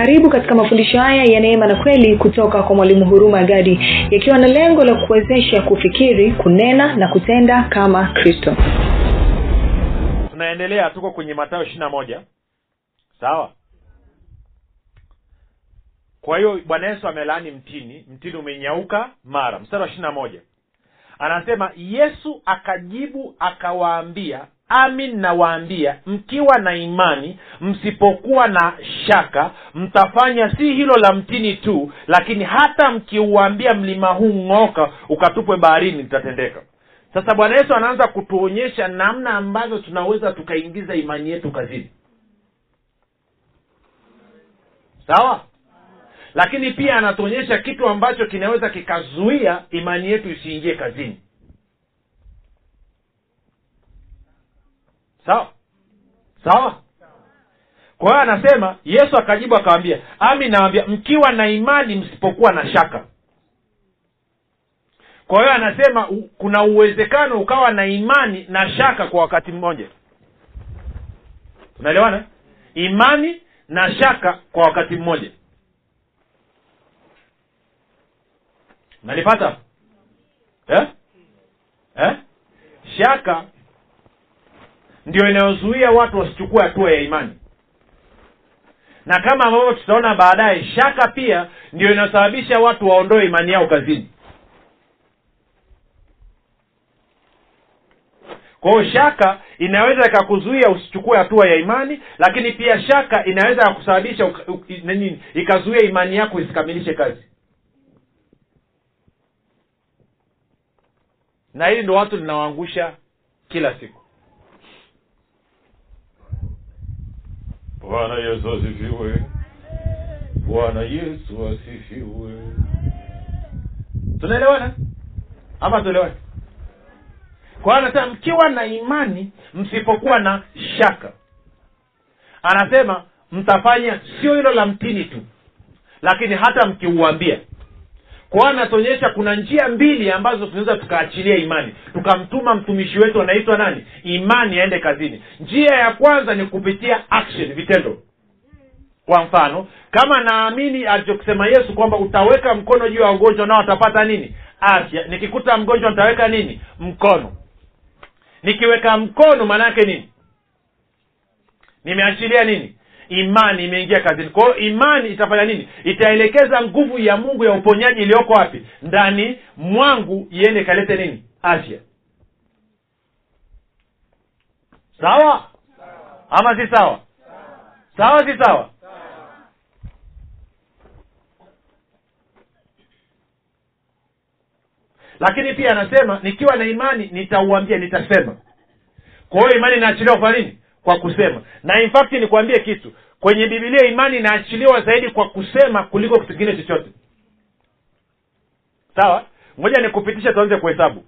karibu katika mafundisho haya ya neema na kweli kutoka kwa mwalimu huruma gadi yakiwa na lengo la kuwezesha kufikiri kunena na kutenda kama kristo. Tunaendelea tuko kwenye matayo ishiri na moja. Sawa? Kwa hiyo bwana yesu amelaani mtini mtini umenyauka mara. Mstari wa ishiri na moja. Anasema yesu akajibu akawaambia amin nawaambia mkiwa na imani msipokuwa na shaka mtafanya si hilo la mtini tu lakini hata mkiuambia mlima huu ng'oka ukatupwe baharini litatendeka sasa bwana yesu anaanza kutuonyesha namna ambavyo tunaweza tukaingiza imani yetu kazini. Sawa? Lakini pia anatuonyesha kitu ambacho kinaweza kikazuia imani yetu isiingie kazini sawa? Sawa? Kwa hiyo anasema yesu akajibu akawambia ami nawambia mkiwa na imani msipokuwa na shaka. Kwa hiyo anasema kuna uwezekano ukawa na imani na shaka kwa wakati mmoja. Unaelewana? Imani na shaka kwa wakati mmoja. Nalipata eh? Eh? shaka ndio inayozuia watu wasichukue hatua ya imani. Na kama ambavyo tutaona baadaye shaka pia ndio inayosababisha watu waondoe imani yao kazini. Kwa hiyo shaka inaweza ikakuzuia usichukue hatua ya imani lakini pia shaka inaweza kusababisha nini ikazuia imani yako isikamilishe kazi. Na hili ndo watu linawaangusha kila siku bwana yesu asifiwe. Bwana yesu asifiwe. Tunaelewana? Ama tuelewane kwa anasema mkiwa na imani msipokuwa na shaka. Anasema mtafanya sio hilo la mtini tu lakini hata mkiuambia kwa anatuonyesha kuna njia mbili ambazo tunaweza tukaachilia imani. Tukamtuma mtumishi wetu anaitwa nani? Imani aende kazini. Njia ya kwanza ni kupitia action vitendo. Kwa mfano kama naamini alichokisema yesu kwamba utaweka mkono juu ya wagonjwa nao watapata nini? Afya. Nikikuta mgonjwa nitaweka nini? Mkono. Nikiweka mkono maana yake nini? Nimeachilia nini imani imeingia kazini. Kwa hiyo imani itafanya nini? Itaelekeza nguvu ya mungu ya uponyaji iliyoko wapi? Ndani mwangu iende ikalete nini? Afya sawa? Ama si sawa? Sawa si sawa? Lakini pia anasema nikiwa na imani nitauambia nitasema. Kwa hiyo imani inaachiliwa kwa nini kwa kusema. Na in fact nikwambie kitu. Kwenye bibilia imani inaachiliwa zaidi kwa kusema kuliko kitu kingine chochote. Sawa? Ngoja nikupitisha tuanze kuhesabu.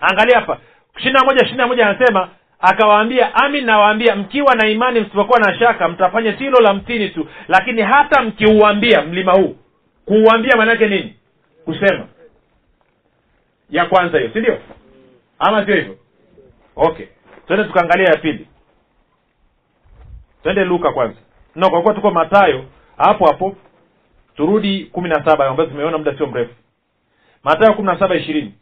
Angalia hapa. Ishiri na moja ishiri moja anasema akawaambia amin nawaambia mkiwa na imani msipokuwa na shaka mtafanya silo la mtini tu. Lakini hata mkiuambia mlima huu kuuambia maanaake nini? Kusema. Ya kwanza hiyo si ndio? Ama sio hivyo? Okay twende tukaangalia ya pili. Twende luka kwanza. No kwa kuwa tuko matayo hapo hapo turudi kumi na saba ambayo tumeona muda sio mrefu. Matayo kumi na saba ishirini.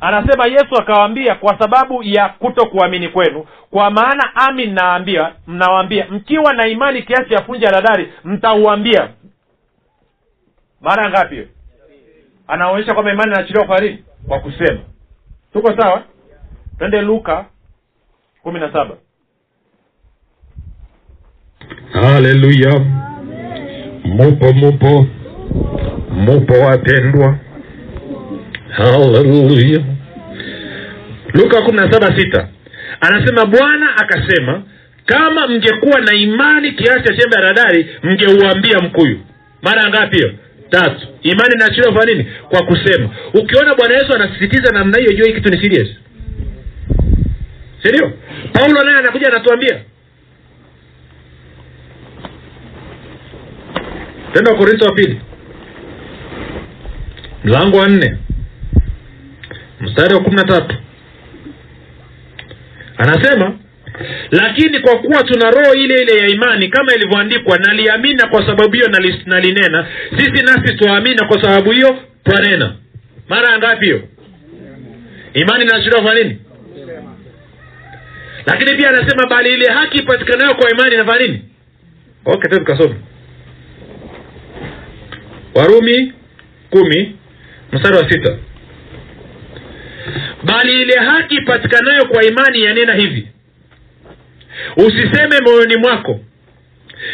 Anasema yesu akawaambia kwa sababu ya kuto kuamini kwenu kwa maana amin naambia mnawaambia mkiwa na imani kiasi ya funja dadari mtauambia. Mara ngapi anaonyesha kwamba imani inaachiliwa kwa nini? Kwa kusema. Tuko sawa twende luka kumi na saba. Haleluya mupo mupo. Mupo wapendwa haleluya luka kumi na saba sita. Anasema bwana akasema kama mngekuwa na imani kiasi cha chembe ya radari mngeuambia mkuyu. Mara ngapi hiyo? Tatu. Imani inaachiliwa kwa nini? Kwa kusema. Ukiona bwana yesu anasisitiza namna hiyo jua hii kitu ni serious sindio paulo naye anakuja anatuambia. Tenda wakorintho wa pili. Mlango wa nne. Mstari wa kumi na tatu. Anasema lakini kwa kuwa tuna roho ile ile ya imani kama ilivyoandikwa naliamini na kwa sababu hiyo nalinena. Sisi nasi twaamini na kwa sababu hiyo twanena. Mara ngapi hiyo? Imani inaashiria kwa nini lakini pia anasema bali ile haki ipatikanayo kwa imani inafanya nini? Okay tukasoma warumi kumi mstari wa sita. Bali ile haki ipatikanayo kwa imani yanena hivi usiseme moyoni mwako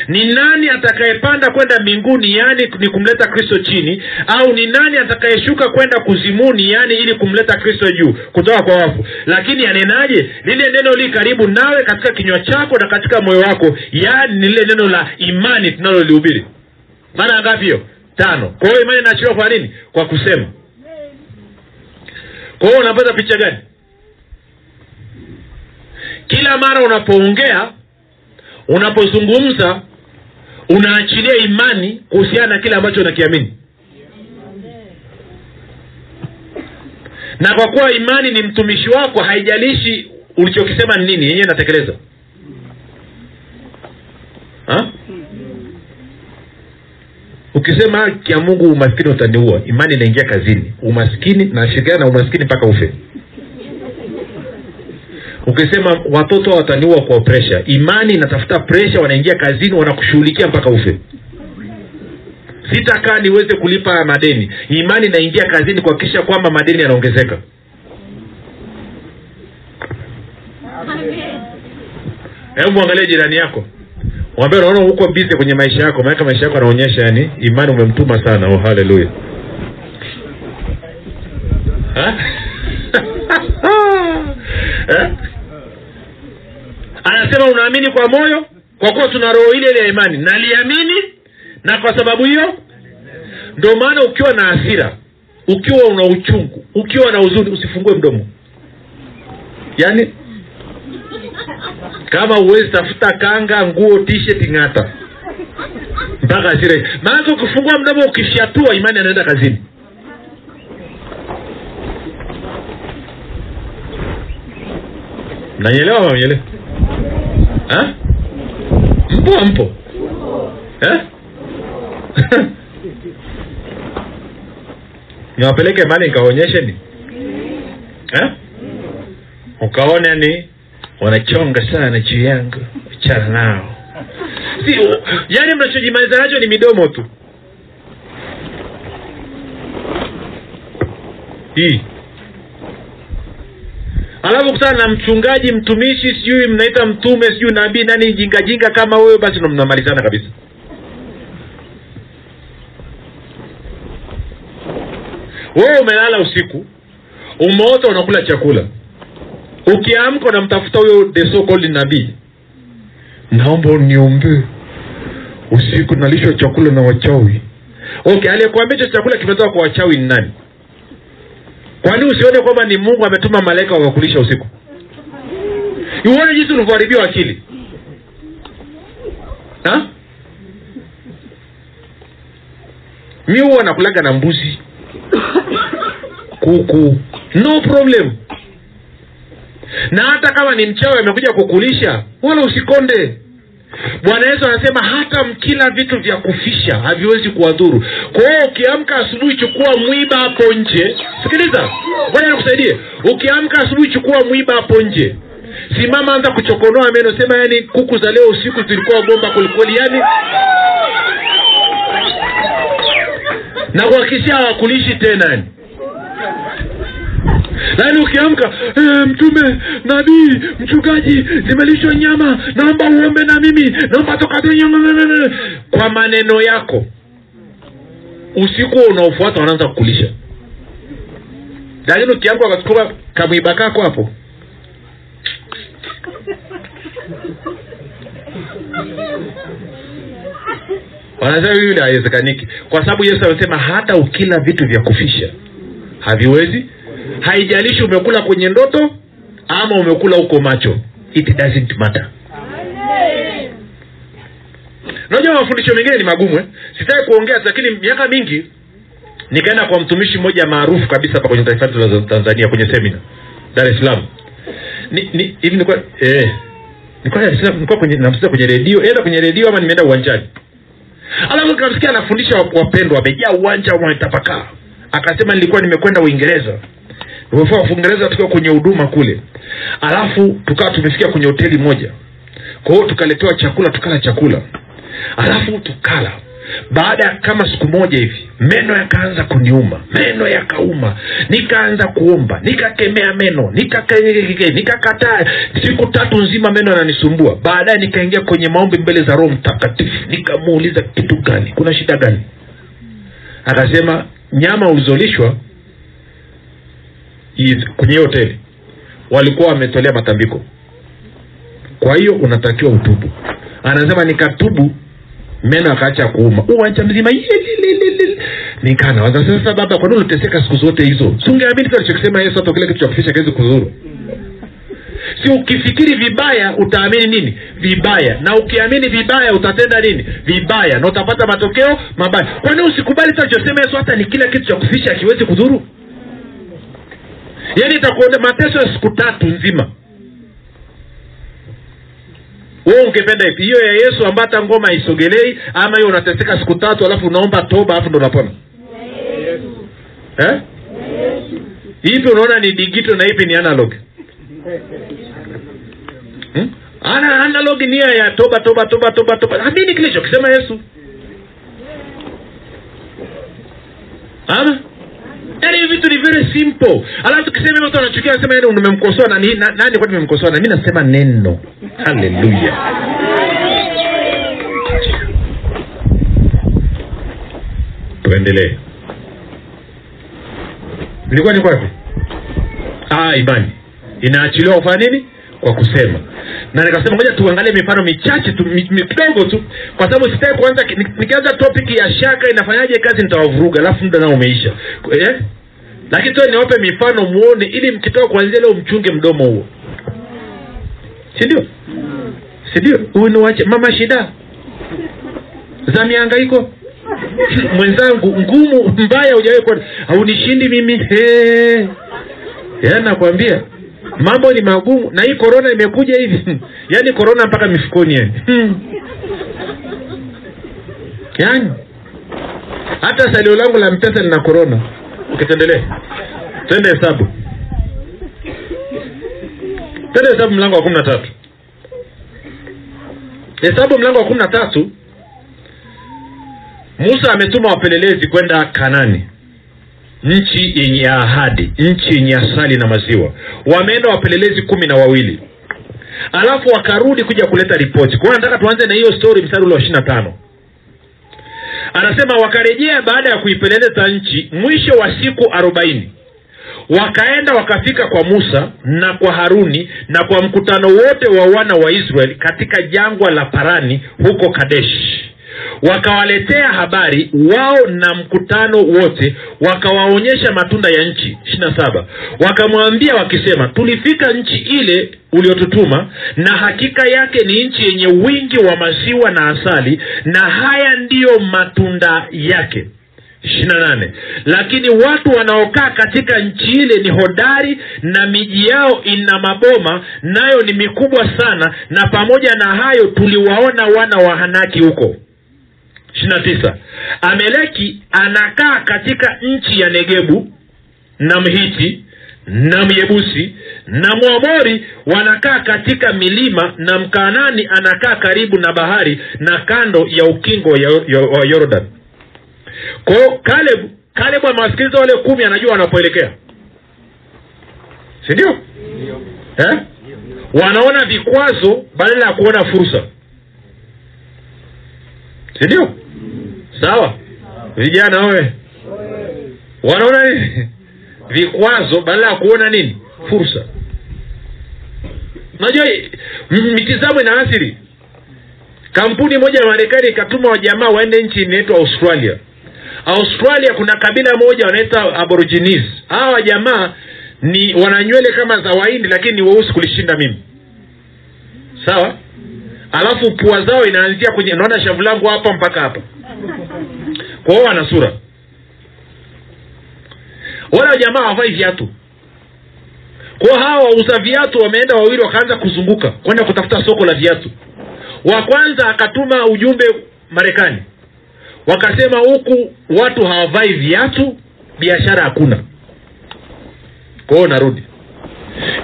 ni nani atakayepanda kwenda mbinguni yaani ni kumleta kristo chini? Au ni nani atakayeshuka kwenda kuzimuni yaani ili kumleta kristo juu kutoka kwa wafu? Lakini anenaje? Lile neno li karibu nawe katika kinywa chako na katika moyo wako yaani ni lile neno la imani tunalolihubiri. Mara ngapi hiyo? Tano. Kwa hiyo imani inaachiliwa kwa nini? Kwa kusema. Kwa hiyo unapata picha gani? Kila mara unapoongea unapozungumza unaachilia imani kuhusiana na kile ambacho unakiamini. Na kwa kuwa imani ni mtumishi wako haijalishi ulichokisema ni nini yenyewe inatekeleza ukisema haki ya mungu umaskini utaniua. Imani inaingia kazini. Umaskini nashirikiana na umaskini mpaka ufe ukisema watoto wataniua kwa presha imani inatafuta presha wanaingia kazini wanakushughulikia mpaka ufe. Sitakaa niweze kulipa madeni. Imani inaingia kazini kuhakikisha kwamba madeni yanaongezeka. Hebu mwangalie jirani yako. Mwambie unaona huko bize kwenye maisha yako. Maanake maisha yako anaonyesha yani imani umemtuma sana. Oh haleluya Ha? anasema unaamini kwa moyo kwa kuwa tuna roho ile ile ya imani. Naliamini na kwa sababu hiyo ndio maana ukiwa na hasira ukiwa una uchungu ukiwa na huzuni usifungue mdomo. Yaani kama uwezi tafuta kanga nguo t-shirt ng'ata. Mpaka hasira. Maanake ukifungua mdomo ukifyatua imani anaenda kazini. Nanyelewa manyele mpo mpo? Eh? niwapeleke mali nikaonyeshe ni. Eh? ukaona ni wanachonga sana juu yangu achana nao. Si yani mnachojimaliza nacho ni midomo tu. Hii alafu kutana na mchungaji mtumishi sijui mnaita mtume sijui nabii nani jingajinga kama wewe basi ndo mnamalizana kabisa. Wewe umelala usiku umeota unakula chakula. Ukiamka unamtafuta huyo the so called nabii. Naomba uniombee usiku nalishwa chakula na wachawi. Okay aliyekuambia hicho chakula kimetoka kwa wachawi ni nani kwani usione kwamba ni mungu ametuma malaika wakakulisha usiku? Uone jinsi ulivyoharibiwa akili. Mi huwa nakulaga na mbuzi. Kuku. No problem. Na hata kama ni mchawi amekuja kukulisha wala usikonde bwana yesu anasema hata mkila vitu vya kufisha haviwezi kuwadhuru. Kwa hiyo ukiamka asubuhi chukua mwiba hapo nje. Sikiliza ngoja nikusaidie. Ukiamka asubuhi chukua mwiba hapo nje. Simama anza kuchokonoa meno sema yani kuku za leo usiku zilikuwa bomba kwelikweli yani na kuhakikishia hawakulishi tena yani lakini ukiamka e, mtume nabii mchungaji zimelishwa nyama naomba uombe na mimi naomba toka kwa maneno yako usiku unaofuata wanaanza kukulisha. Lakini ukiamka wakachukua kamwiba kako hapo. Wanasema hivi haiwezekaniki. Kwa sababu yesu amesema hata ukila vitu vya kufisha haviwezi haijalishi umekula kwenye ndoto ama umekula huko macho. It doesn't matter. Unajua mafundisho mengine ni magumu eh? sitaki kuongea lakini miaka mingi nikaenda kwa mtumishi mmoja maarufu kabisa hapa kwenye taifa letu la tanzania kwenye semina dar es salaam. Hivi nilikuwa eh, nilikuwa kwenye namsikia kwenye redio enda kwenye redio ama nimeenda uwanjani. Alafu kamsikia anafundisha wapendwa wamejaa uwanja wametapakaa akasema nilikuwa nimekwenda uingereza nimefika uingereza tukiwa kwenye huduma kule. Alafu tukawa tumefikia kwenye hoteli moja. Kwa hiyo tukaletewa chakula tukala chakula. Alafu tukala. Baada ya kama siku moja hivi meno yakaanza kuniuma. Meno yakauma. Nikaanza kuomba. Nikakemea meno. Nikaka- nikakataa. Siku tatu nzima meno yananisumbua. Baadaye nikaingia kwenye maombi mbele za roho mtakatifu. Nikamuuliza kitu gani? Kuna shida gani? Akasema nyama ulizolishwa kwenye hoteli walikuwa wametolea matambiko. Kwa hiyo unatakiwa utubu. Anasema nikatubu meno akaacha kuuma. Uwanja mzima nikaa sasa baba kwa nini uliteseka siku zote hizo? Si ungeamini tu alichokisema yesu hata kile kitu cha kufisha kiwezi kuzuru. Si ukifikiri vibaya utaamini nini? Vibaya. Na ukiamini vibaya utatenda nini? Vibaya. Na utapata matokeo mabaya. Kwani usikubali tu alichosema yesu hata ni kila kitu cha kufisha akiwezi kudhuru yaani itakuonea mateso ya siku tatu nzima. Wewe ungependa hivi hiyo ya yesu ambayo hata ngoma haisogelei ama hiyo unateseka siku tatu alafu unaomba toba alafu ndo unapona? Eh? ipi unaona ni digito na hivi ni analog? Hmm? ana analog nia ya toba toba toba toba toba. Amini kilichokisema yesu. Ama yaani vitu ni very simple. Alafu tukisema watu wanachukia wanasema yaani umemkosoa nani? Na, nani kwa nimemkosoa na mimi nasema neno. Haleluya tuendelee. Nilikuwa niko wapi ah, imani. Inaachiliwa kufanya nini? Kwa kusema na nikasema moja tuangalie mifano michache tu mi, mi, tu. Kwa sababu sitaki kuanza ni- nikianza topic ya shaka inafanyaje kazi nitawavuruga alafu muda nao umeisha. Eh? lakini tu niwape mifano muone ili mkitoka kuanzia leo mchunge mdomo huo. Sindio sindio huyu ni wache mama shida. Za miangaiko mwenzangu ngumu mbaya hujawahi kuona. Haunishindi mimi. Nakwambia mambo ni magumu. Na hii korona imekuja hivi. Yaani korona mpaka mifukoni yani. Hmm. yaani hata salio langu la mpesa lina korona ukitendelee. Twende hesabu. Twende hesabu mlango wa kumi na tatu. Hesabu mlango wa kumi na tatu. Musa ametuma wapelelezi kwenda kanani nchi yenye ahadi nchi yenye asali na maziwa. Wameenda wapelelezi kumi na wawili. Alafu wakarudi kuja kuleta ripoti. Kwao nataka tuanze na hiyo story mstari ule wa ishiri na tano. Anasema wakarejea baada ya kuipeleleza nchi mwisho wa siku arobaini. Wakaenda wakafika kwa musa na kwa haruni na kwa mkutano wote wa wana wa israeli katika jangwa la parani huko kadesh wakawaletea habari wao na mkutano wote wakawaonyesha matunda ya nchi. Ishirina saba. Wakamwambia wakisema tulifika nchi ile uliotutuma na hakika yake ni nchi yenye wingi wa maziwa na asali na haya ndiyo matunda yake. Ishirina lakini watu wanaokaa katika nchi ile ni hodari na miji yao ina maboma nayo ni mikubwa sana na pamoja na hayo tuliwaona wana wa hanaki huko ishirina tisa. Ameleki anakaa katika nchi ya negebu na mhiti na myebusi na mwamori wanakaa katika milima na mkanani anakaa karibu na bahari na kando ya ukingo wa Yo- Yo- wa yordan. Kwao kaleb kaleb amewasikiliza wale kumi anajua wanapoelekea. Sindio eh? wanaona vikwazo badala ya kuona fursa sindio? Sawa. Vijana wewe. Wanaona nini? Vikwazo badala ya kuona nini? Fursa. Unajua mitizamo inaathiri kampuni moja ya marekani ikatuma wajamaa waende nchi inaitwa australia. Australia kuna kabila moja wanaita aborigines. Hawa wajamaa ni wana nywele kama za wahindi lakini ni weusi kulishinda mimi. Sawa alafu pua zao inaanzia kwenye naona shavu langu hapa mpaka hapa. Kwa hiyo wana sura. Wale jamaa hawavai viatu. Kwa hawa wauza viatu wameenda wawili wakaanza kuzunguka kwenda kutafuta soko la viatu. Wa kwanza akatuma ujumbe marekani. Wakasema huku watu hawavai viatu biashara hakuna. Kwa hiyo narudi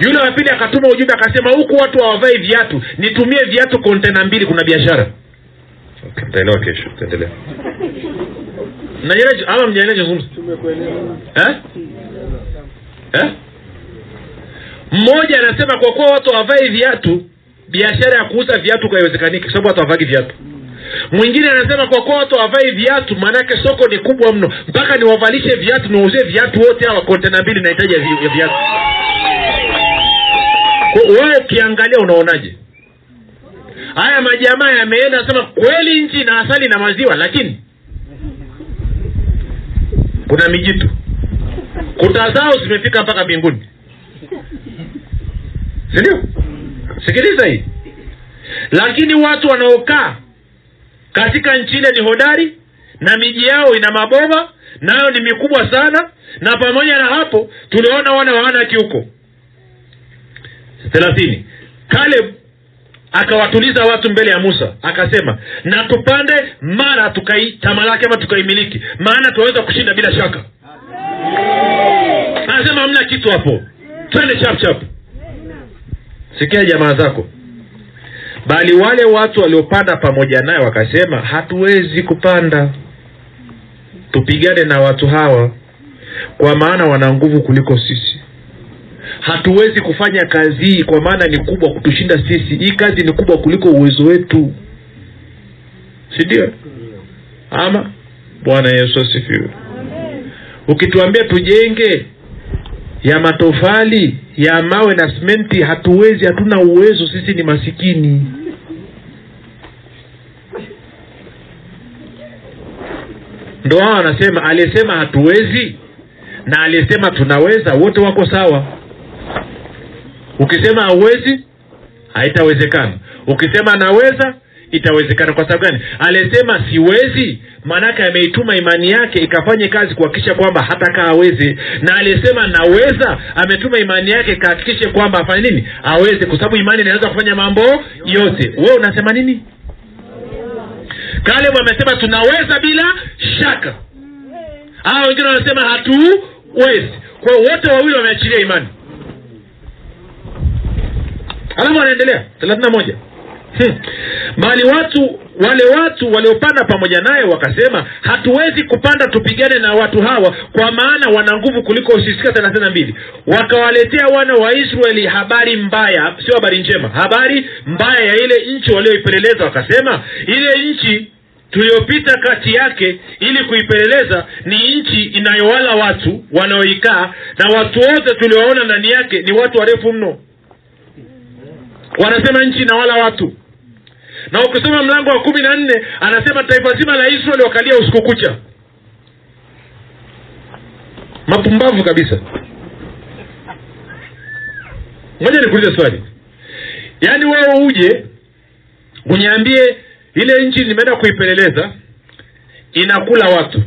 yule wa pili akatuma ujumbe akasema huku watu hawavai viatu nitumie viatu kontena mbili kuna biashara. Okay, kesho taendelea Mnaelewa- ama mjaelewa chozungumza eh? eh? mmoja anasema kwa kuwa watu hawavai viatu biashara ya kuuza viatu haiwezekaniki kwa sababu watu hawavagi viatu. Mwingine anasema kwa kuwa watu hawavai viatu maanake soko ni kubwa mno. Mpaka niwavalishe viatu niwauzie viatu wote hawa kontena mbili nahitaji ya vi- ya viatu wewe ukiangalia unaonaje? Haya majamaa yameenda sema kweli nchi na asali na maziwa lakini kuna mijitu. Kuta zao zimefika mpaka mbinguni. Sindio sikiliza hii. Lakini watu wanaokaa katika nchi ile ni hodari na miji yao ina maboma nayo ni mikubwa sana na pamoja na hapo tuliona wana wa huko thelathini. Kaleb akawatuliza watu mbele ya musa akasema na tupande mara tukaitamalake ama tukaimiliki maana tunaweza kushinda bila shaka. Anasema hamna kitu hapo. Twende chap chap. Sikia jamaa zako. Bali wale watu waliopanda pamoja naye wakasema hatuwezi kupanda. Tupigane na watu hawa kwa maana wana nguvu kuliko sisi hatuwezi kufanya kazi hii kwa maana ni kubwa kutushinda sisi. Hii kazi ni kubwa kuliko uwezo wetu. Si ndio? Ama? Bwana yesu asifiwe. Ukituambia tujenge ya matofali ya mawe na simenti hatuwezi hatuna uwezo. Sisi ni masikini. Ndo hawa wanasema aliyesema hatuwezi na aliyesema tunaweza wote wako sawa ukisema hauwezi haitawezekana. Ukisema naweza itawezekana. Kwa sababu gani? Aliyesema siwezi maanake ameituma imani yake ikafanye kazi kuhakikisha kwamba hatakaa aweze na aliyesema naweza ametuma imani yake ikahakikishe kwamba afanye nini? Aweze kwa sababu imani inaweza kufanya mambo yote. We unasema nini? Kalebu amesema tunaweza bila shaka. Hawa wengine wanasema hatuwezi. Kwao wote wawili wameachilia imani alafu wanaendelea thelathini na moja. Hmm. bali watu wale watu waliopanda pamoja naye wakasema hatuwezi kupanda tupigane na watu hawa kwa maana wana nguvu kuliko sisi thelathini mbili. Wakawaletea wana wa israeli habari mbaya sio habari njema habari mbaya ya ile nchi walioipeleleza. Wakasema ile nchi tuliyopita kati yake ili kuipeleleza ni nchi inayowala watu wanaoikaa na watu wote tulioona ndani yake ni watu warefu mno wanasema nchi inawala watu. Na ukisoma mlango wa kumi na nne anasema taifa zima la israeli wakalia usiku kucha. Mapumbavu kabisa. Moja nikuulize swali. Yaani wewe uje uniambie ile nchi nimeenda kuipeleleza inakula watu.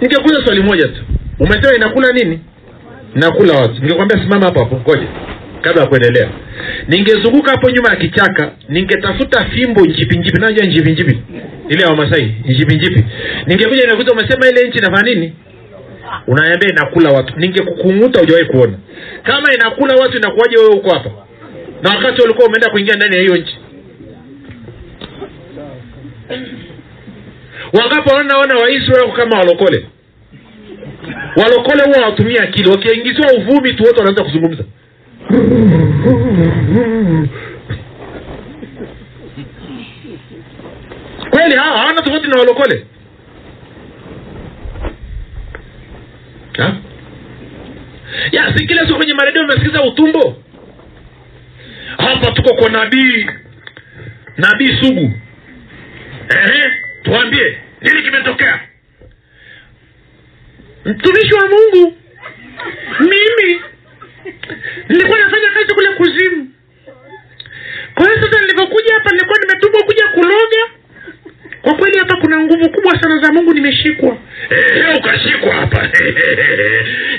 Ningekuuza swali moja tu. Umesema inakula nini? Inakula watu. Ningekwambia simama hapo hapo ngoja kabla ya kuendelea. Ningezunguka hapo nyuma ya kichaka ningetafuta fimbo njipinjipi najua njipinjipi ile ya wamasai njipinjipi ningekuja ningekuta umesema ile nchi inafanya nini? Unaniambia inakula watu. Ningekukung'uta hujawahi kuona. Kama inakula watu inakuwaje wewe huko hapa? Na wakati ulikuwa umeenda kuingia ndani ya hiyo nchi? Wangapo wanaona waisraeli wako kama walokole. Walokole huwa hawatumia akili. Wakiingiziwa uvumi tu wote wanaanza kuzungumza kweli hawa hawana tofauti na walokole? Ya si kila kwenye maredio umesikiza utumbo. Hapa tuko kwa nabii nabii sugu. Ehe, tuambie nini kimetokea? Mtumishi wa mungu mimi nilikuwa nafanya kazi kule kuzimu kwa hiyo sasa nilivyokuja hapa nilikuwa nimetumwa kuja kuloga. Kwa kweli hapa kuna nguvu kubwa sana za mungu nimeshikwa. Ehe, ukashikwa hapa.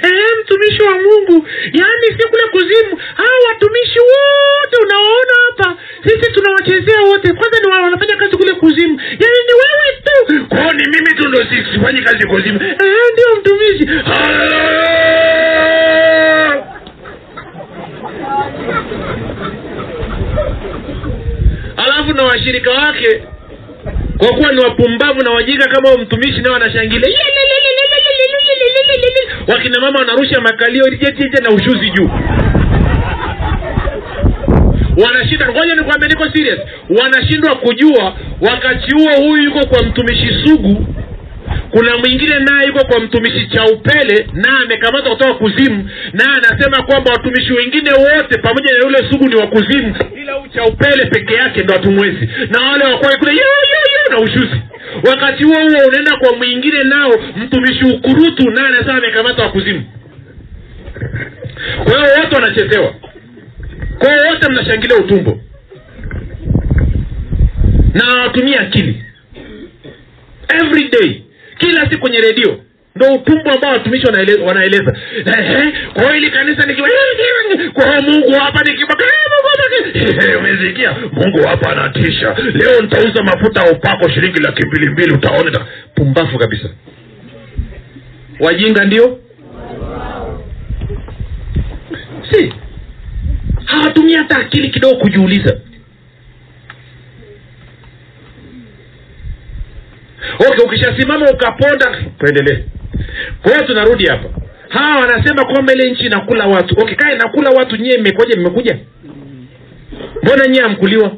Ehe, mtumishi wa mungu yaani si kule kuzimu. Hawa watumishi wote unawaona hapa sisi tunawachezea wote. Kwanza ni wa- wanafanya kazi kule kuzimu. Yaani ni wewe tu. Kwao ni mimi tu ndo sifanyi kazi kuzimu. Eh, ndio mtumishi. Hallelujah! Alafu na washirika wake kwa kuwa ni wapumbavu na wajinga kama mtumishi nao wanashangilia. Wakina mama wanarusha makalio jetije na ushuzi juu. Wanashinda ngoja nikwambia niko serious. Wanashindwa kujua wakati huo huyu yuko kwa mtumishi sugu kuna mwingine naye yuko kwa mtumishi chaupele naye amekamatwa kutoka kuzimu naye anasema kwamba watumishi wengine wote pamoja na yule sugu ni wa kuzimu. Ila huyu chaupele peke yake ndo hatumwezi. Na wale wakoe kule yo, yo, yo, na ushuzi wakati huo huo unaenda kwa mwingine nao mtumishi ukurutu naye anasema amekamatwa wa kuzimu. Kwa hiyo wote wanachezewa. Kwa hiyo wote mnashangilia utumbo. Na watumia akili. Every day kila siku kwenye redio. Ndo utumbo ambao watumishi wanaeleza. Kwa hiyo ili kanisa nikiwa kwa hiyo mungu hapa "Eh, Mungu hapa umesikia? Mungu hapa anatisha. Leo nitauza mafuta ya upako shilingi laki mbili mbili utaona pumbafu kabisa. Wajinga ndio? Si. Hawatumii hata akili kidogo kujiuliza okay ukishasimama ukaponda tuendelee. Kwa hiyo tunarudi hapa. Hawa wanasema kwamba ile nchi inakula watu. Okay kaa inakula watu nyie mmekoja mmekuja? Mbona nyie hamkuliwa?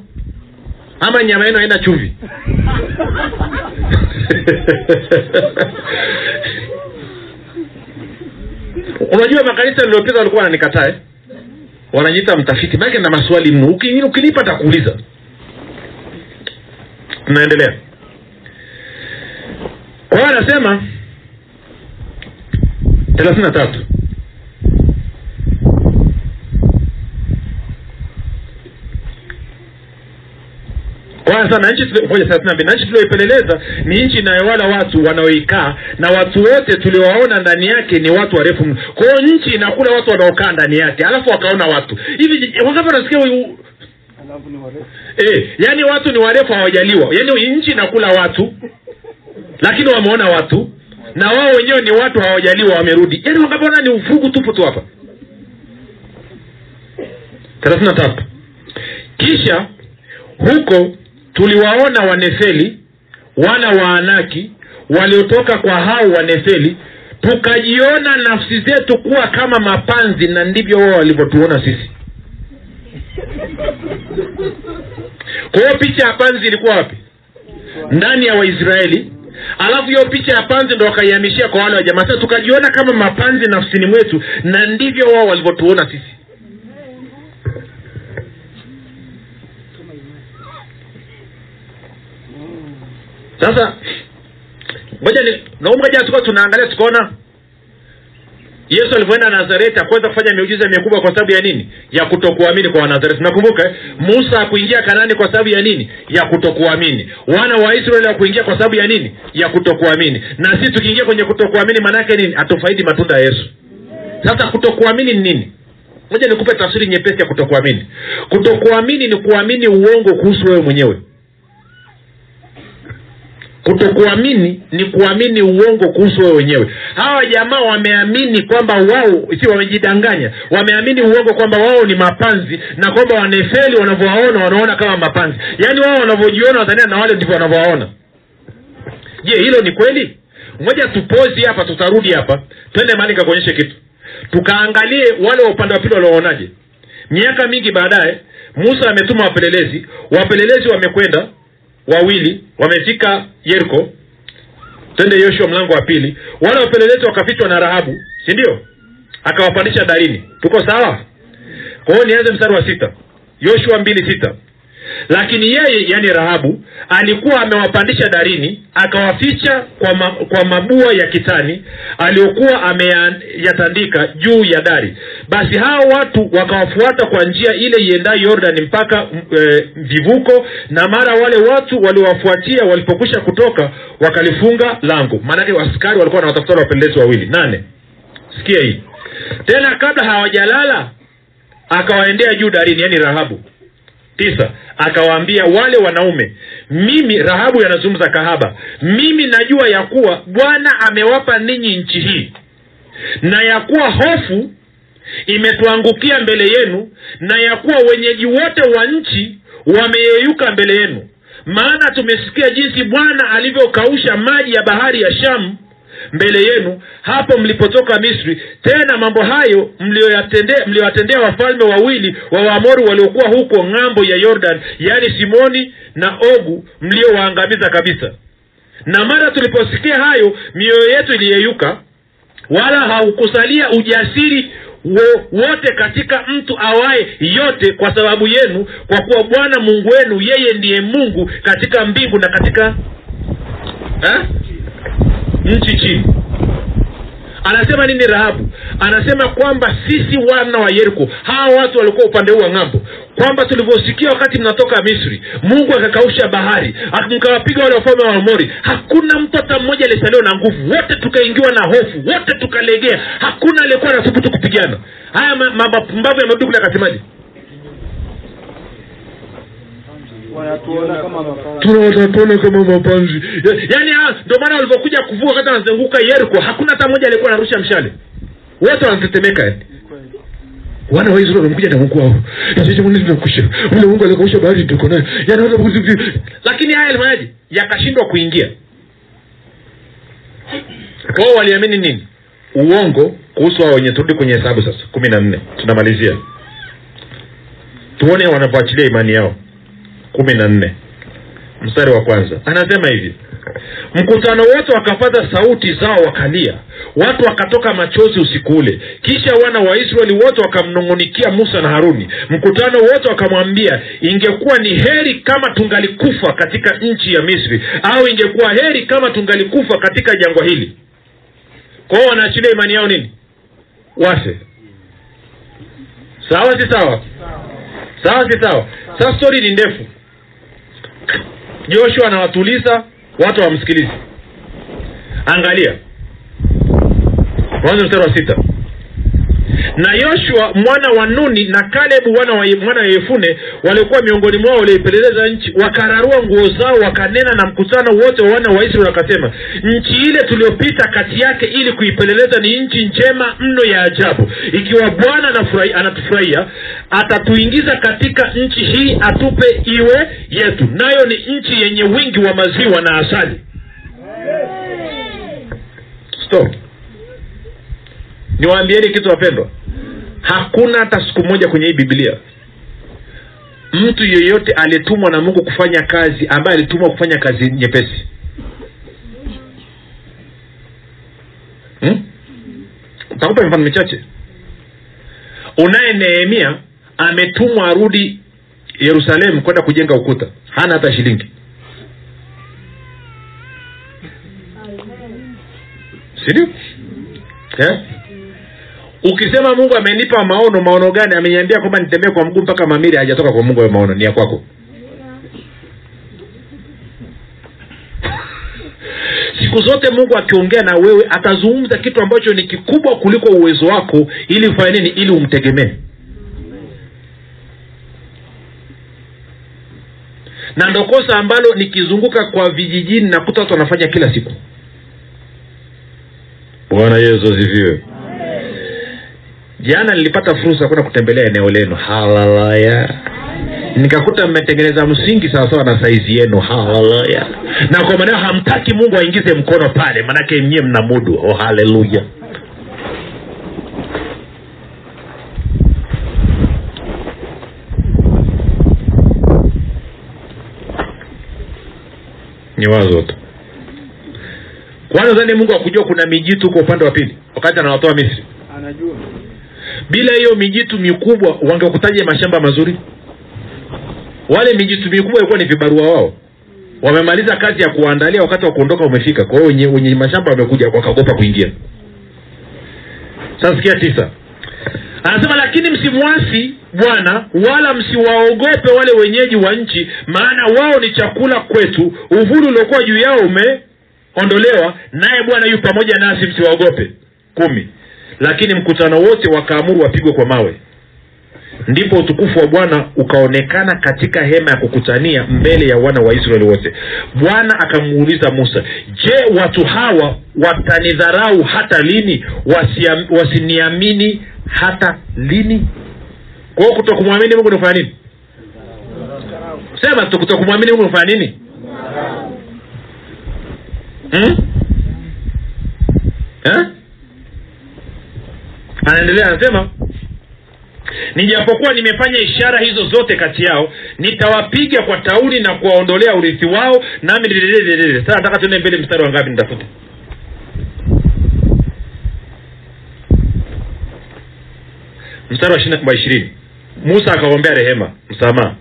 Ama nyama yenu haina chumvi? Unajua makanisa niliopita walikuwa wananikataa eh? wanajiita mtafiti. Maake na maswali mno ukinipa takuuliza tunaendelea kwa hiyo anasema thelathini na tatu. Na nchi tulioipeleleza ni nchi inayowala watu wanaoikaa na watu wote tuliowaona ndani yake ni watu warefu mno. Kwa hiyo nchi inakula watu wanaokaa ndani yake alafu wakaona watu. Hivi wangapi wanasikia eh, yaani watu ni warefu hawajaliwa. Yaani nchi inakula watu lakini wameona watu na wao wenyewe ni watu hawajaliwa wamerudi. Yaani wakapona ni ufugu tupu tu hapa? thelathini tatu. Kisha huko tuliwaona wanefeli wana wa anaki waliotoka kwa hao wanefeli. Tukajiona nafsi zetu kuwa kama mapanzi na ndivyo wao walivyotuona sisi. Kwa hiyo picha ya panzi ilikuwa wapi? Ndani ya waisraeli alafu hiyo picha ya panzi ndo wakaihamishia kwa wale wa jamaa. Sasa tukajiona kama mapanzi nafsini mwetu na ndivyo wao walivyotuona sisi. Sasa moja ni naumgaja tuka tunaangalia tukaona yesu alivyoenda nazareti akuweza kufanya miujiza mikubwa kwa sababu ya nini? Ya kutokuamini kwa wanazareti. Nakumbuka eh? musa hakuingia kanani kwa sababu ya nini? Ya kutokuamini. Wana wa israeli hakuingia kwa sababu ya nini? Ya kutokuamini. Na sisi tukiingia kwenye kutokuamini maanaake nini? Hatufaidi matunda ya yesu. Sasa kutokuamini ni nini? Moja nikupe tafsiri nyepesi ya kutokuamini. Kutokuamini ni kuamini uongo kuhusu wewe mwenyewe kutokuamini ni kuamini uongo kuhusu wewe wenyewe. Hawa jamaa wameamini kwamba wao wamejidanganya. Wameamini uongo kwamba wao ni mapanzi na kwamba wanefeli wanavyowaona wanaona kama mapanzi. Yaani wao wanavyojiona wadhania na wale ndivyo wanavyowaona. Je hilo ni kweli? Moja tupozi hapa tutarudi hapa. Twende mahali nikakuonyeshe kitu. Tukaangalie wale wa upande wa pili walioonaje miaka mingi baadaye musa ametuma wapelelezi. Wapelelezi wamekwenda wawili wamefika yeriko. Twende yoshua mlango wa pili. Wale wapelelezi wakafichwa na rahabu si ndio? Akawapandisha darini. Tuko sawa? Kwa hiyo nianze mstari wa sita. Yoshua mbili sita lakini yeye yani rahabu alikuwa amewapandisha darini akawaficha kwa, ma, kwa mabua ya kitani aliyokuwa ameyatandika juu ya dari. Basi hao watu wakawafuata kwa njia ile iendayo yordani mpaka e, vivuko na mara wale watu waliowafuatia walipokwisha kutoka wakalifunga lango. Maanake askari walikuwa wanawatafuta wale wapelelezi wawili. Nane. Sikia hii. Tena kabla hawajalala akawaendea juu darini yani rahabu tisa akawaambia wale wanaume mimi rahabu yanazungumza kahaba mimi najua ya kuwa bwana amewapa ninyi nchi hii. Na ya kuwa hofu imetuangukia mbele yenu na ya kuwa wenyeji wote wa nchi wameyeyuka mbele yenu. Maana tumesikia jinsi bwana alivyokausha maji ya bahari ya shamu mbele yenu hapo mlipotoka misri tena mambo hayo mliyoyatendea wafalme wawili wa waamori waliokuwa huko ng'ambo ya yordan yaani simoni na ogu mliowaangamiza kabisa na mara tuliposikia hayo mioyo yetu iliyeyuka wala haukusalia ujasiri wo, wote katika mtu awaye yote kwa sababu yenu kwa kuwa bwana mungu wenu yeye ndiye mungu katika mbingu na katika ha? Nchi chini. Anasema nini rahabu? Anasema kwamba sisi wana wa yeriko hawa watu walikuwa upande huu wa ng'ambo kwamba tulivyosikia wakati mnatoka misri mungu akakausha bahari mkawapiga wale wafalme wa amori hakuna mtu hata mmoja aliyesaliwa na nguvu wote tukaingiwa na hofu wote tukalegea hakuna aliyekuwa anathubutu kupigana. Haya mapumbavu ya kule akasemaje wanatuona kama mapanzi. kama mapanzi yaani hawa ndio maana walivyokuja kuvua wakati wanazunguka yeriko hakuna hata mmoja aliyekuwa anarusha mshale. Wote wanatetemeka yani wana wa israeli wamekuja na mungu wao. Sisi mungu tunakusha ule mungu alikausha bahari tuko naye. Yani wana kuzi lakini haya yalifanyaje? yakashindwa kuingia. Wao waliamini nini? Uongo kuhusu hao wenye turudi kwenye hesabu sasa kumi na nne. Tunamalizia. Tuone wanavyoachilia imani yao kumi na nne. Mstari wa kwanza. Anasema hivi. Mkutano wote wakapaza sauti zao wakalia. Watu wakatoka machozi usiku ule. Kisha wana wa israeli wote wakamnung'unikia musa na haruni. Mkutano wote wakamwambia ingekuwa ni heri kama tungalikufa katika nchi ya misri au ingekuwa heri kama tungalikufa katika jangwa hili. Kwao wanaachilia imani yao nini? Wafe sawa si sawa? Sawa si sawa? Sasa stori ni ndefu joshua anawatuliza watu hawamsikilizi. Angalia. Mwanzo mstari wa sita na yoshua mwana wa nuni na kalebu wana wa, mwana wa yefune waliokuwa miongoni mwao walioipeleleza nchi wakararua nguo zao wakanena na mkutano wote wa wana wa israeli wakasema nchi ile tuliyopita kati yake ili kuipeleleza ni nchi njema mno ya ajabu. Ikiwa bwana anatufurahia atatuingiza katika nchi hii atupe iwe yetu. Nayo ni nchi yenye wingi wa maziwa na asali. Stop niwaambieni kitu wapendwa. Hakuna hata siku moja kwenye hii biblia mtu yeyote aliyetumwa na mungu kufanya kazi ambaye alitumwa kufanya kazi nyepesi. Hmm? takupa mifano michache. Unaye nehemia ametumwa arudi yerusalemu kwenda kujenga ukuta. Hana hata shilingi. Sindio eh? Ukisema mungu amenipa maono maono gani? Ameniambia kwamba nitembee kwa mguu mpaka mamiri hajatoka kwa mungu hayo maono. Ni ya kwako. Siku zote mungu akiongea na wewe atazungumza kitu ambacho ni kikubwa kuliko uwezo wako ili ufanye nini? Ili umtegemee. Na ndo kosa ambalo nikizunguka kwa vijijini nakuta watu wanafanya kila siku. Bwana yesu asifiwe jana nilipata fursa kwenda kutembelea eneo lenu. Haleluya nikakuta mmetengeneza msingi sawasawa na saizi yenu. Haleluya na kwa maneo hamtaki mungu aingize mkono pale maanake nyie mna mudu. Oh haleluya ni wazo tu. Kwanza zani mungu akujua kuna mijitu huko upande wa pili. Wakati anawatoa misri. Anajua bila hiyo mijitu mikubwa wangekutaje mashamba mazuri? Wale mijitu mikubwa ilikuwa ni vibarua wao. Wamemaliza kazi ya kuandalia wakati wa kuondoka umefika. Kwa hiyo wenye, mashamba wamekuja wakaogopa kuingia. Sasa tisa. Anasema lakini msimwasi bwana wala msiwaogope wale wenyeji wa nchi maana wao ni chakula kwetu. Uvuli uliokuwa juu yao umeondolewa naye bwana yu pamoja nasi msiwaogope. Kumi lakini mkutano wote wakaamuru wapigwe kwa mawe. Ndipo utukufu wa bwana ukaonekana katika hema ya kukutania mbele ya wana wa israeli wote. Bwana akamuuliza musa je watu hawa watanidharau hata lini? Wasia, wasiniamini hata lini? Kwa hiyo kutokumwamini mungu nikufanya nini? Sema kutokumwamini mungu nikufanya nini? Hmm? Anaendelea anasema nijapokuwa nimefanya ishara hizo zote kati yao nitawapiga kwa tauni na kuwaondolea urithi wao nami sasa nataka tuende mbele mstari wa ngapi nitafute? Mstari wa ishirini musa akaombea rehema msamaha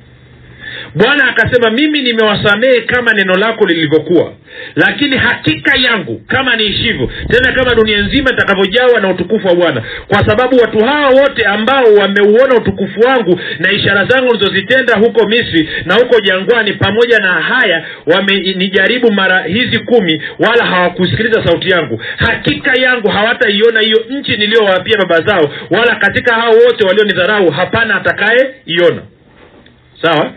bwana akasema mimi nimewasamehe kama neno lako lilivyokuwa. Lakini hakika yangu kama niishivyo tena kama dunia nzima itakavyojawa na utukufu wa bwana. Kwa sababu watu hawa wote ambao wameuona utukufu wangu na ishara zangu nilizozitenda huko misri na huko jangwani pamoja na haya wamenijaribu mara hizi kumi wala hawakusikiliza sauti yangu. Hakika yangu hawataiona hiyo nchi niliyowapia baba zao wala katika hao wote walionidharau hapana atakaye iona sawa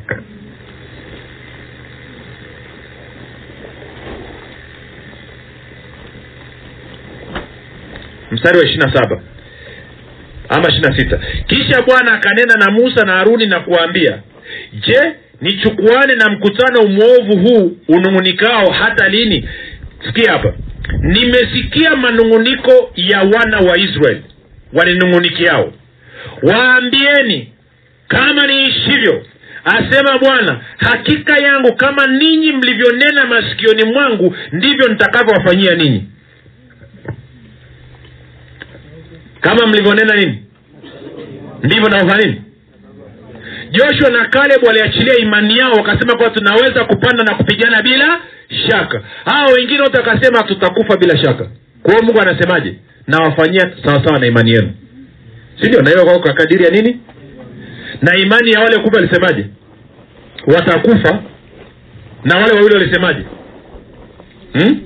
mstari wa ishirina saba. Ama ishirina sita. Kisha bwana akanena na musa na haruni na kuwaambia je nichukuane na mkutano mwovu huu unung'unikao hata lini? Sikia hapa. Nimesikia manung'uniko ya wana wa israeli waninung'unikiao. Waambieni kama niishivyo asema bwana hakika yangu kama ninyi mlivyonena masikioni mwangu ndivyo nitakavyowafanyia ninyi kama mlivyonena nini? Ndivyo navyofanya nini? Joshua na kaleb waliachilia imani yao wakasema kuwa tunaweza kupanda na kupigana bila shaka. Hawa wengine wote wakasema tutakufa bila shaka. Kwa mungu anasemaje? Nawafanyia sawasawa na imani yenu. Sindio na kadiri ya nini? Na imani ya wale kumi walisemaje? Watakufa. Na wale wawili walisemaje? Hmm?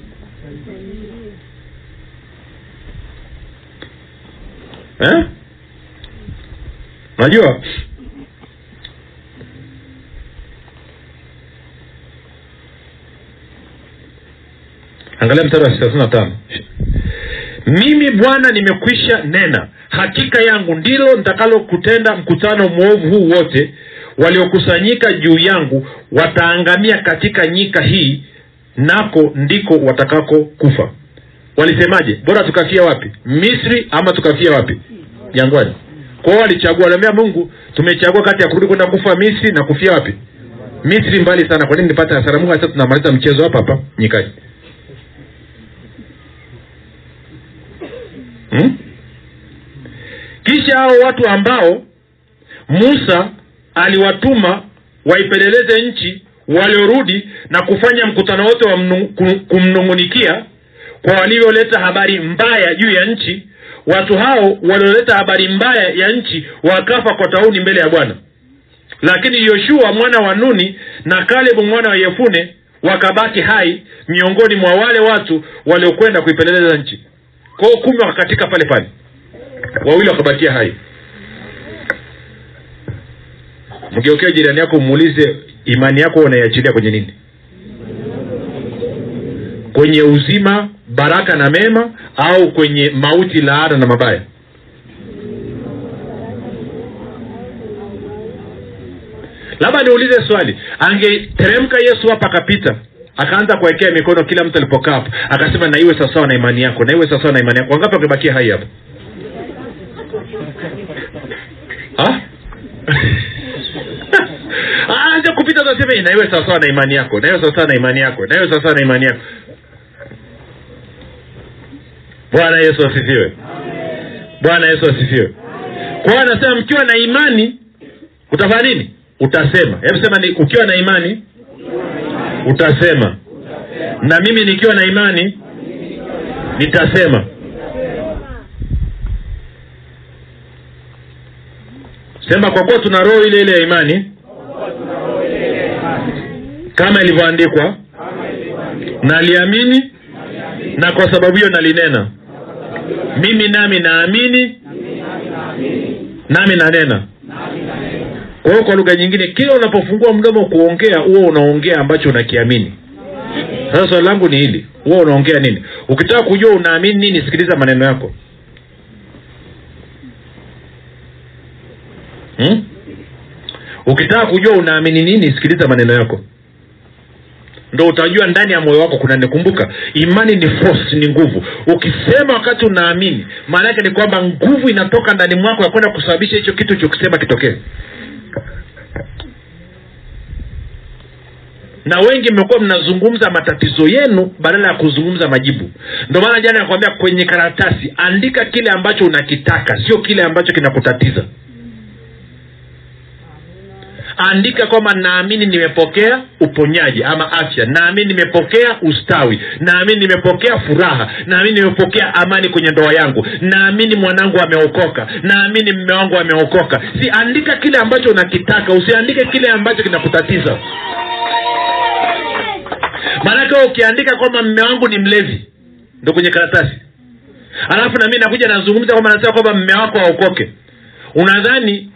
Eh? angalia mstari wa thelathini na tano. Mimi bwana nimekwisha nena. Hakika yangu ndilo nitakalokutenda mkutano mwovu huu wote. Waliokusanyika juu yangu wataangamia katika nyika hii nako ndiko watakako kufa walisemaje? Bora tukafia wapi? Misri ama tukafia wapi? Jangwani. Kwao walichagua waliambia mungu tumechagua kati ya kurudi kwenda kufa misri na kufia wapi? Misri mbali sana. Kwa nini nipate hasara? Mungu sasa tunamaliza mchezo hapa hapa nyikani hmm? kisha hao watu ambao musa aliwatuma waipeleleze nchi waliorudi na kufanya mkutano wote wa mnu, kumnung'unikia kwa walivyoleta habari mbaya juu ya nchi. Watu hao walioleta habari mbaya ya nchi wakafa kwa tauni mbele ya bwana. Lakini yoshua mwana wa nuni na kalebu mwana wa yefune wakabaki hai miongoni mwa wale watu waliokwenda kuipeleleza nchi. Kwao kumi wakakatika pale pale. Wawili wakabakia hai. Mgeukea jirani yako muulize imani yako unaiachilia kwenye nini? Kwenye uzima baraka na mema au kwenye mauti laana na mabaya. Labda niulize swali. Angeteremka yesu hapa akapita akaanza kuwekea mikono kila mtu alipokaa hapo akasema na sawasawa na imani yako na iwe sawasawa na imani yako. Wangapi wangebakia hai hapo? Aanze kupita taseme na iwe sawasawa na imani yako na iwe sawasawa na imani yako na iwe sawasawa na imani yako bwana yesu asifiwe. Bwana yesu asifiwe. Kwa hiyo anasema mkiwa na imani utafanya nini? Utasema. Hebu sema ni ukiwa na imani utasema. Na mimi nikiwa na imani nitasema. Sema kwa kuwa tuna roho ile ile ya imani kama ilivyoandikwa. naliamini na kwa sababu hiyo nalinena. Mimi nami naamini. Nami nanena. Kwa hiyo kwa lugha nyingine kila unapofungua mdomo kuongea huwa unaongea ambacho unakiamini. Sasa swali langu ni hili huwa unaongea nini? Ukitaka kujua unaamini nini sikiliza maneno yako. Hmm? ukitaka kujua unaamini nini sikiliza maneno yako ndo utajua ndani ya moyo wako kuna nikumbuka. Imani ni force ni nguvu. Ukisema wakati unaamini maana yake ni kwamba nguvu inatoka ndani mwako ya kwenda kusababisha hicho kitu chokisema kitokee. Na wengi mmekuwa mnazungumza matatizo yenu badala ya kuzungumza majibu. Ndio maana jana nakwambia kwenye karatasi andika kile ambacho unakitaka sio kile ambacho kinakutatiza andika kwamba naamini nimepokea uponyaji ama afya. Naamini nimepokea ustawi. Naamini nimepokea furaha. Naamini nimepokea amani kwenye ndoa yangu. Naamini mwanangu ameokoka. Naamini mme wangu ameokoka. Si andika kile ambacho unakitaka. Usiandike kile ambacho kinakutatiza. Maanake ukiandika kwamba mme wangu ni mlevi ndo kwenye karatasi. Alafu nami nakuja nazungumza kwamba nasema kwamba mme wako aokoke. Unadhani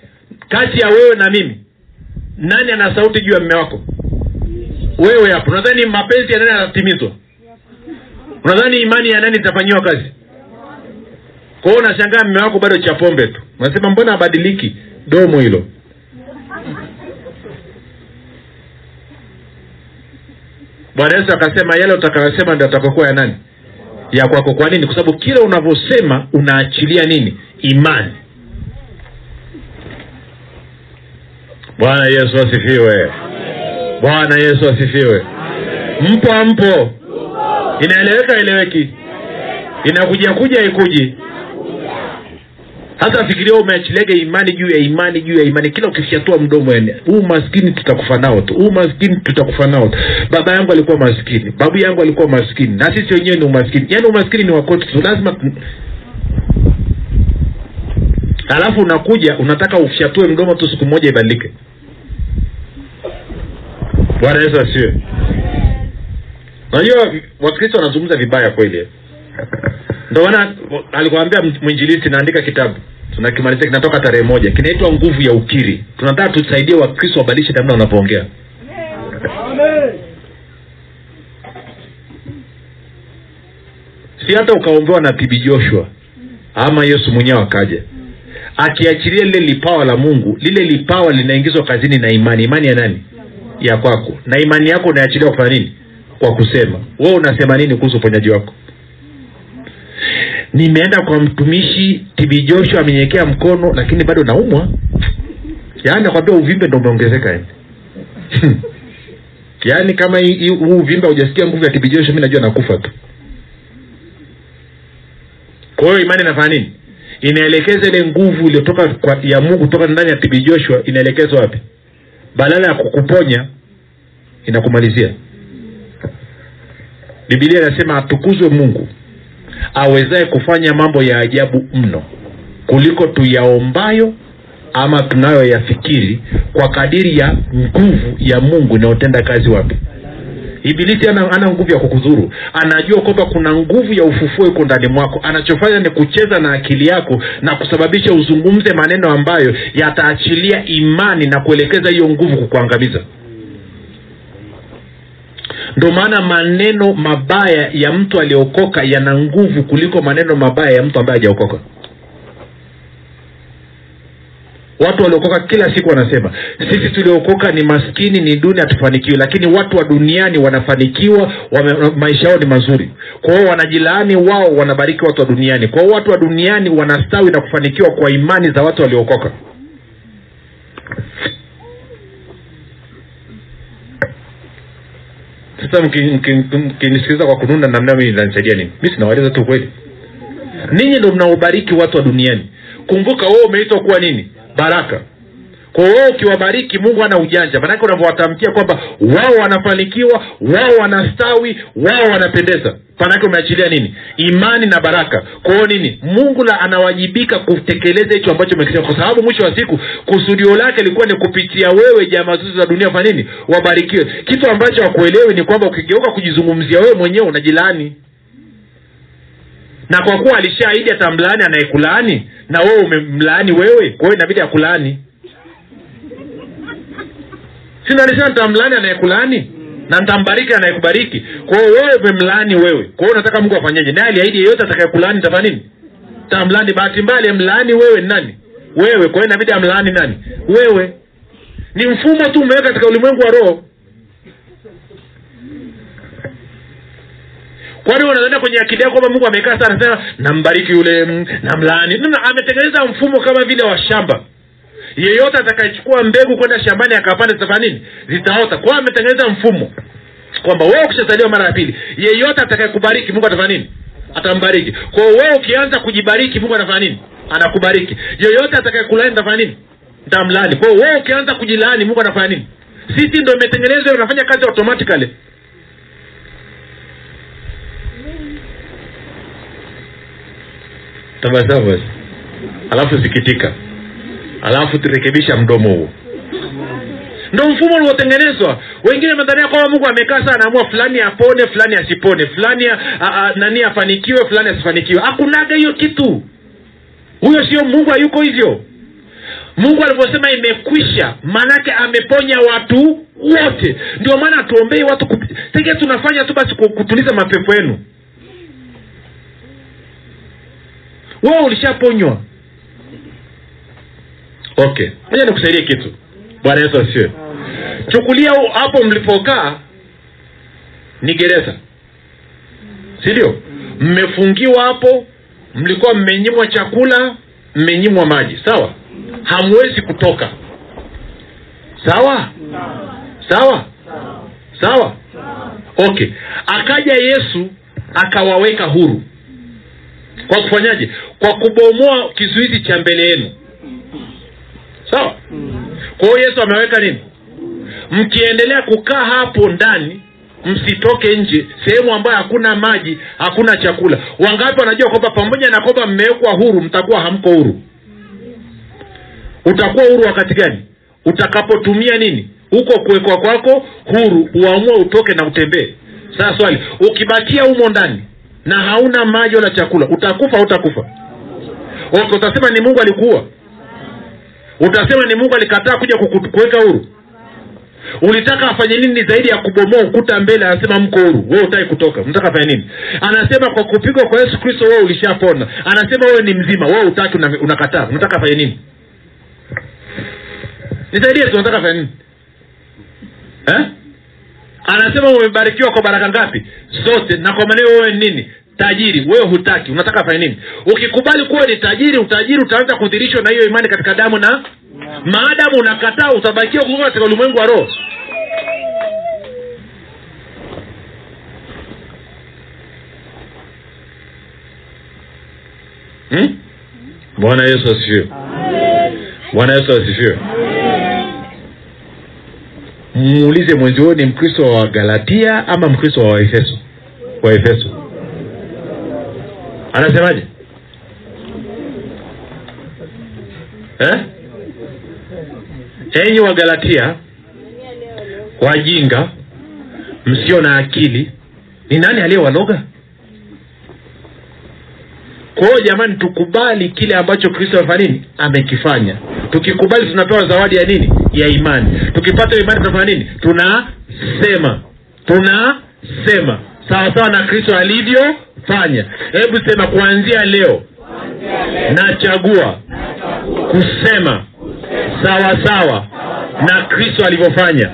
kati ya wewe na mimi nani ana sauti juu ya mme wako? Wewe hapo. Unadhani mapenzi ya nani yatatimizwa unadhani imani ya nani itafanyiwa kazi? Kwa hiyo unashangaa mme wako bado cha pombe tu. Unasema mbona abadiliki domo hilo? Bwana yesu akasema yale utakayosema ndio atakakuwa ya nani? Ya kwako. Kwa nini? Kwa sababu kila unavyosema unaachilia nini? Imani bwana yesu asifiwe. Bwana yesu asifiwe. Mpo ampo? Inaeleweka eleweki inakuja kuja ikuji hata fikiria umeachiliaga imani juu ya imani juu ya imani. Kila ukifyatua mdomo yani huu maskini tutakufa nao tu. Huu maskini tutakufa nao tu. Baba yangu alikuwa maskini. Babu yangu alikuwa maskini. Na sisi wenyewe ni umaskini. Yaani umaskini ni wakote tu. Lazima alafu unakuja unataka ufyatue mdomo tu siku moja ibadilike bwana yesu asiwe unajua wakristo wanazungumza vibaya kweli. Ndio maana alikwambia mwinjilisti naandika kitabu. Tunakimalizia kinatoka tarehe moja. Kinaitwa nguvu ya ukiri. Tunataka tusaidie wakristo wabadilishe namna wanavyoongea. Si hata ukaombewa na bibi joshua ama yesu mwenyewe akaja. Akiachilia lile lipawa la mungu lile lipawa linaingizwa kazini na imani. Imani ya nani ya kwako. Na imani yako unaachilia kufanya nini? Kwa kusema. Wewe unasema nini kuhusu uponyaji wako? Nimeenda kwa mtumishi tb joshua amenyekea mkono lakini bado naumwa. Yaani nakwambia uvimbe ndo umeongezeka yani yaani kama huu uvimbe haujasikia nguvu ya tb joshua mi najua nakufa tu. Kwa hiyo imani inafanya nini? Inaelekeza ile nguvu iliyotoka ya mungu toka ndani ya tb joshua inaelekezwa wapi badala ya kukuponya inakumalizia. Bibilia inasema atukuzwe mungu awezaye kufanya mambo ya ajabu mno kuliko tuyaombayo ama tunayoyafikiri kwa kadiri ya nguvu ya mungu inayotenda kazi wapi ibilisi ana, ana nguvu ya kukuzuru. Anajua kwamba kuna nguvu ya ufufuo iko ndani mwako. Anachofanya ni kucheza na akili yako na kusababisha uzungumze maneno ambayo yataachilia imani na kuelekeza hiyo nguvu kukuangamiza. Ndo maana maneno mabaya ya mtu aliyeokoka yana nguvu kuliko maneno mabaya ya mtu ambaye hajaokoka watu waliokoka kila siku wanasema sisi tuliokoka ni maskini ni duni hatufanikiwi. Lakini watu wa duniani wanafanikiwa wame, maisha yao ni mazuri. Kwa hiyo wanajilaani wao wanabariki watu wa duniani. Kwa hiyo watu wa duniani wanastawi na kufanikiwa kwa imani za watu waliokoka. Sasa mkinisikiliza kwa kununa namna mii inanisaidia nini? Mi sinawaeleza tu kweli ninyi ndo mnaobariki watu wa duniani. Kumbuka wewe umeitwa kuwa nini baraka. Kwa wewe ukiwabariki mungu ana ujanja. Maanake unavyowatamkia kwamba wao wanafanikiwa wao wanastawi wao wanapendeza. Manake umeachilia nini? Imani na baraka. Kwao nini? Mungu la anawajibika kutekeleza hicho ambacho umekisema. Kwa sababu mwisho wa siku kusudio lake ilikuwa ni kupitia wewe jamaa zote za dunia. Fanya nini? Wabarikiwe. Kitu ambacho wakuelewi ni kwamba ukigeuka kujizungumzia wewe mwenyewe unajilaani na kwa kuwa alishaahidi atamlaani anayekulaani na wewe umemlaani wewe? Kwa hiyo inabidi akulaani. Sina alisema nitamlaani anayekulaani? Na nitambariki anayekubariki. Kwa hiyo wewe umemlaani wewe. Kwa hiyo unataka mungu afanyeje? Naye aliahidi yeyote atakayekulaani nitafanya nini? Tamlaani bahati mbaya aliyemlaani wewe ni nani? Wewe. Kwa hiyo inabidi amlaani nani? Wewe. Ni mfumo tu umeweka katika ulimwengu wa roho kwani unadhania kwenye akili yako kwamba mungu amekaa sana anasema nambariki yule mm, namlaani. No, ametengeneza mfumo kama vile wa shamba. Yeyote atakayechukua mbegu kwenda shambani akapanda zitafanya nini? Zitaota. Kwao ametengeneza mfumo. Kwamba wewe ukishazaliwa mara ya pili yeyote atakayekubariki mungu atafanya nini? Atambariki. Kwao wewe ukianza kujibariki mungu anafanya nini? Anakubariki. Yeyote atakayekulaani tafanya nini? Ntamlaani kwao wewe ukianza kujilaani mungu anafanya nini? Sisi ndo imetengenezwa inafanya kazi automatically tabasamu basi alafu sikitika alafu turekebisha mdomo huo. Ndo mfumo uliotengenezwa. Wengine madhania kwamba mungu amekaa sana anaamua fulani apone fulani asipone fulani a, a, nani afanikiwe fulani asifanikiwe. Hakunaga hiyo kitu. Huyo sio mungu hayuko hivyo. Mungu alivyosema imekwisha maanake ameponya watu wote. Ndio maana hatuombei watu kup- tege tunafanya tu basi kutuliza mapepo yenu wewe ulishaponywa. Okay. Moja nikusaidie kitu. Bwana yesu asiwe chukulia hapo mlipokaa ni gereza. Sindio mmefungiwa hapo mlikuwa mmenyimwa chakula mmenyimwa maji. Sawa? Hamwezi kutoka. Sawa? Sawa? Sawa? Okay. Akaja yesu akawaweka huru. Kwa kufanyaje kwa kubomoa kizuizi cha mbele yenu. Sawa? Kwa hiyo yesu ameweka nini? Mkiendelea kukaa hapo ndani msitoke nje sehemu ambayo hakuna maji hakuna chakula. Wangapi wanajua kwamba pamoja na kwamba mmewekwa huru mtakuwa hamko huru? Utakuwa huru wakati gani? Utakapotumia nini? Huko kuwekwa kwako huru uamue utoke na utembee. Sasa swali ukibakia humo ndani na hauna maji wala chakula utakufa utakufa utasema ni mungu alikuwa utasema ni mungu alikataa kuja kuweka huru? Ulitaka afanye nini zaidi ya kubomoa ukuta mbele anasema mko huru. Wewe utaki kutoka. Mtaka afanye nini? Anasema kwa kupigwa kwa yesu kristo wewe ulishapona. Anasema wewe ni mzima. Wewe utaki una, unakataa. Unataka afanye nini? Nisaidie tu unataka afanye nini? Eh? anasema umebarikiwa kwa baraka ngapi? Zote na kwa maneno wewe nini tajiri wewe hutaki. Unataka afanye nini? Ukikubali kuwa ni tajiri utajiri utaanza kudhirishwa na hiyo imani katika damu na maadamu unakataa utabakia kuua katika ulimwengu wa roho. Hmm? bwana yesu asifiwe. Bwana yesu asifiwe. Muulize mwenzi huo ni mkristo wa galatia ama mkristo wa waefeso? Waefeso anasemaje? Eh? enyi wa galatia wajinga msio na akili ni nani aliyewaloga? Kwa jamani tukubali kile ambacho kristo amefanya nini? Amekifanya. Tukikubali tunapewa zawadi ya nini? Ya imani. Tukipata imani tunafanya nini? Tunasema. Tunasema. Sawasawa na kristo alivyofanya hebu sema kuanzia leo nachagua kusema sawasawa sawa na kristo alivyofanya.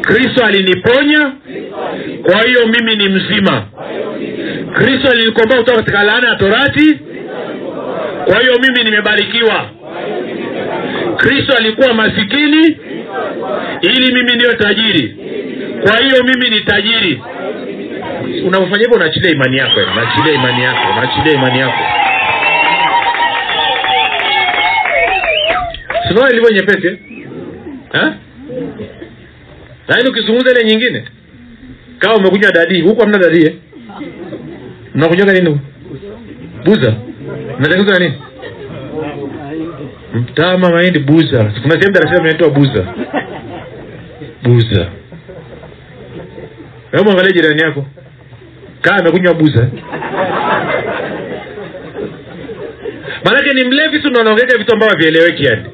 Kristo aliniponya kwa hiyo mimi ni mzima. Kristo alinikomboa kutoka katika laana ya torati kwa hiyo mimi nimebarikiwa. Kristo alikuwa masikini ili mimi niwe tajiri. Kwa hiyo mimi ni tajiri unavyofanya hivyo unaachilia imani yako unaachilia imani yako unaachilia imani yako. Sinaona ilivyo nyepesi. Lakini ukizungumza ile nyingine kama umekunywa dadii huku hamna dadii eh? mnakunywaga nini buza. Mnatengeneza nini? Mtama mahindi buza. Kuna sehemu darasa inaitwa buza. Buza. Hebu angalia jirani yako kaa amekunywa buza. Maanake ni mlevi tu nanaongeka vitu ambavyo havieleweki yani.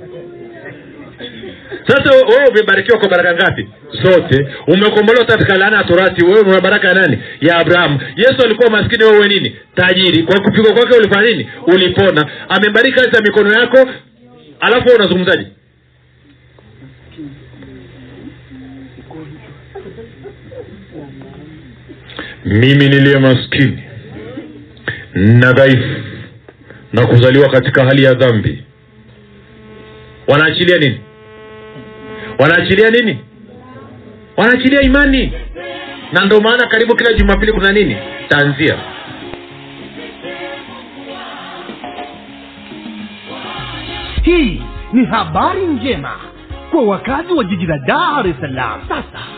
Sasa wewe umebarikiwa kwa baraka ngapi? Zote. Umekombolewa katika laana ya torati. Wewe una baraka ya nani? Ya abrahamu. Yesu alikuwa maskini wewe nini? Tajiri. Kwa kupigwa kwake ulifanya nini? Ulipona. Amebariki kazi mikono yako. Alafu unazungumzaje? Mimi niliye maskini na dhaifu na kuzaliwa katika hali ya dhambi. Wanaachilia nini? Wanaachilia nini? Wanaachilia imani. Na ndio maana karibu kila jumapili kuna nini? Tanzia. Hii ni habari njema kwa wakazi wa jiji la dar es salaam. Sasa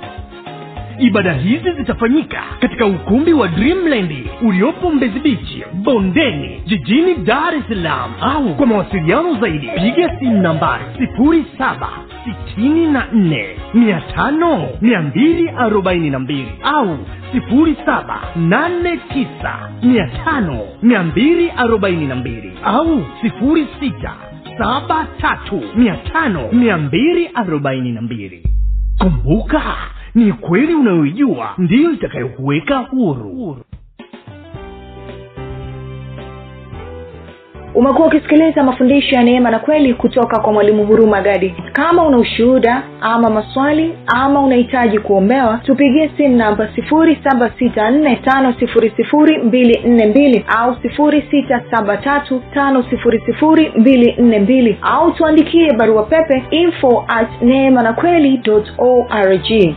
ibada hizi zitafanyika katika ukumbi wa dreamland uliopo mbezi bichi bondeni jijini dar es salaam. Au kwa mawasiliano zaidi piga simu nambari sifuri saba sitini na nne mia tano mia mbili arobaini na mbili au sifuri saba nane tisa mia tano mia mbili arobaini na mbili au kumbuka ni kweli unayoijua? Ndiyo itakayokuweka huru. Umekuwa ukisikiliza mafundisho ya neema na kweli kutoka kwa mwalimu huruma gadi. Kama una ushuhuda ama maswali ama unahitaji kuombewa tupigie simu namba 7645242 au 6735242 au tuandikie barua pepe info at neema na kweli org